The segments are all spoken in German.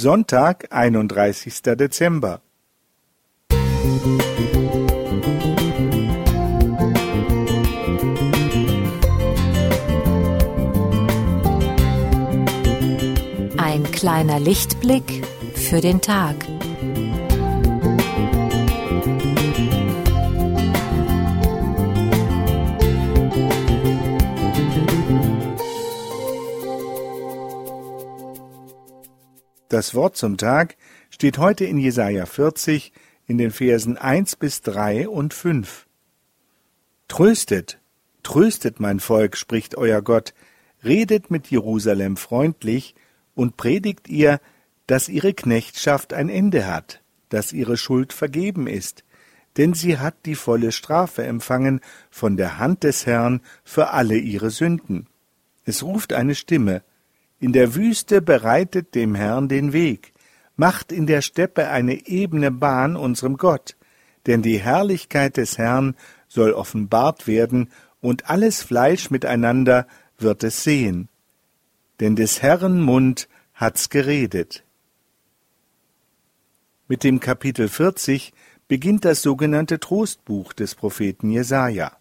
Sonntag, 31. Dezember. Ein kleiner Lichtblick für den Tag. Das Wort zum Tag steht heute in Jesaja 40 in den Versen 1 bis 3 und 5. Tröstet, tröstet mein Volk, spricht euer Gott, redet mit Jerusalem freundlich und predigt ihr, dass ihre Knechtschaft ein Ende hat, dass ihre Schuld vergeben ist, denn sie hat die volle Strafe empfangen von der Hand des Herrn für alle ihre Sünden. Es ruft eine Stimme, in der Wüste bereitet dem Herrn den Weg, macht in der Steppe eine ebene Bahn unserem Gott, denn die Herrlichkeit des Herrn soll offenbart werden, und alles Fleisch miteinander wird es sehen. Denn des Herrn Mund hat's geredet. Mit dem Kapitel 40 beginnt das sogenannte Trostbuch des Propheten Jesaja.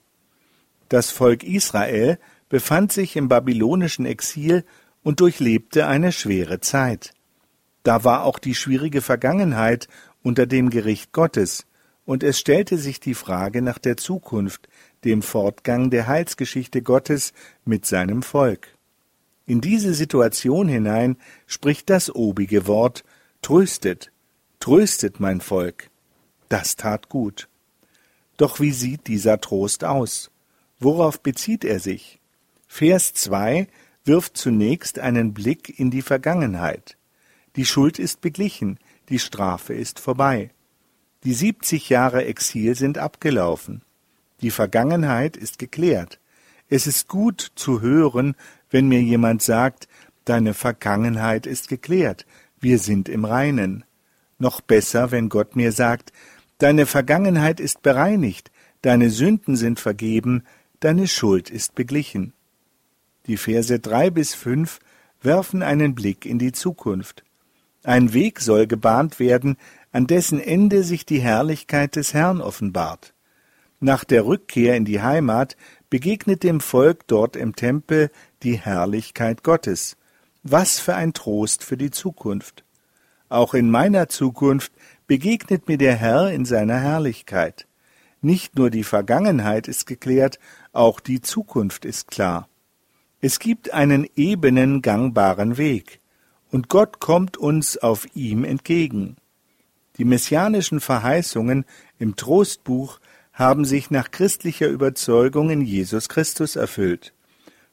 Das Volk Israel befand sich im babylonischen Exil und durchlebte eine schwere Zeit. Da war auch die schwierige Vergangenheit unter dem Gericht Gottes, und es stellte sich die Frage nach der Zukunft, dem Fortgang der Heilsgeschichte Gottes mit seinem Volk. In diese Situation hinein spricht das obige Wort Tröstet, tröstet mein Volk. Das tat gut. Doch wie sieht dieser Trost aus? Worauf bezieht er sich? Vers 2 wirft zunächst einen Blick in die Vergangenheit. Die Schuld ist beglichen, die Strafe ist vorbei. Die siebzig Jahre Exil sind abgelaufen. Die Vergangenheit ist geklärt. Es ist gut zu hören, wenn mir jemand sagt, deine Vergangenheit ist geklärt, wir sind im Reinen. Noch besser, wenn Gott mir sagt, deine Vergangenheit ist bereinigt, deine Sünden sind vergeben, deine Schuld ist beglichen. Die Verse drei bis fünf werfen einen Blick in die Zukunft. Ein Weg soll gebahnt werden, an dessen Ende sich die Herrlichkeit des Herrn offenbart. Nach der Rückkehr in die Heimat begegnet dem Volk dort im Tempel die Herrlichkeit Gottes. Was für ein Trost für die Zukunft. Auch in meiner Zukunft begegnet mir der Herr in seiner Herrlichkeit. Nicht nur die Vergangenheit ist geklärt, auch die Zukunft ist klar. Es gibt einen ebenen, gangbaren Weg, und Gott kommt uns auf ihm entgegen. Die messianischen Verheißungen im Trostbuch haben sich nach christlicher Überzeugung in Jesus Christus erfüllt.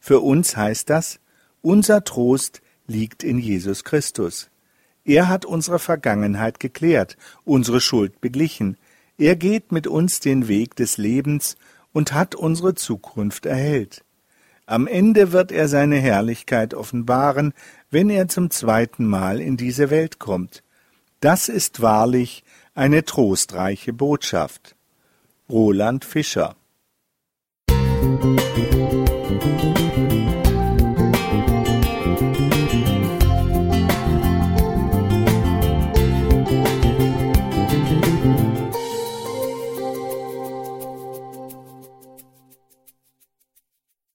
Für uns heißt das, unser Trost liegt in Jesus Christus. Er hat unsere Vergangenheit geklärt, unsere Schuld beglichen. Er geht mit uns den Weg des Lebens und hat unsere Zukunft erhellt. Am Ende wird er seine Herrlichkeit offenbaren, wenn er zum zweiten Mal in diese Welt kommt. Das ist wahrlich eine trostreiche Botschaft. Roland Fischer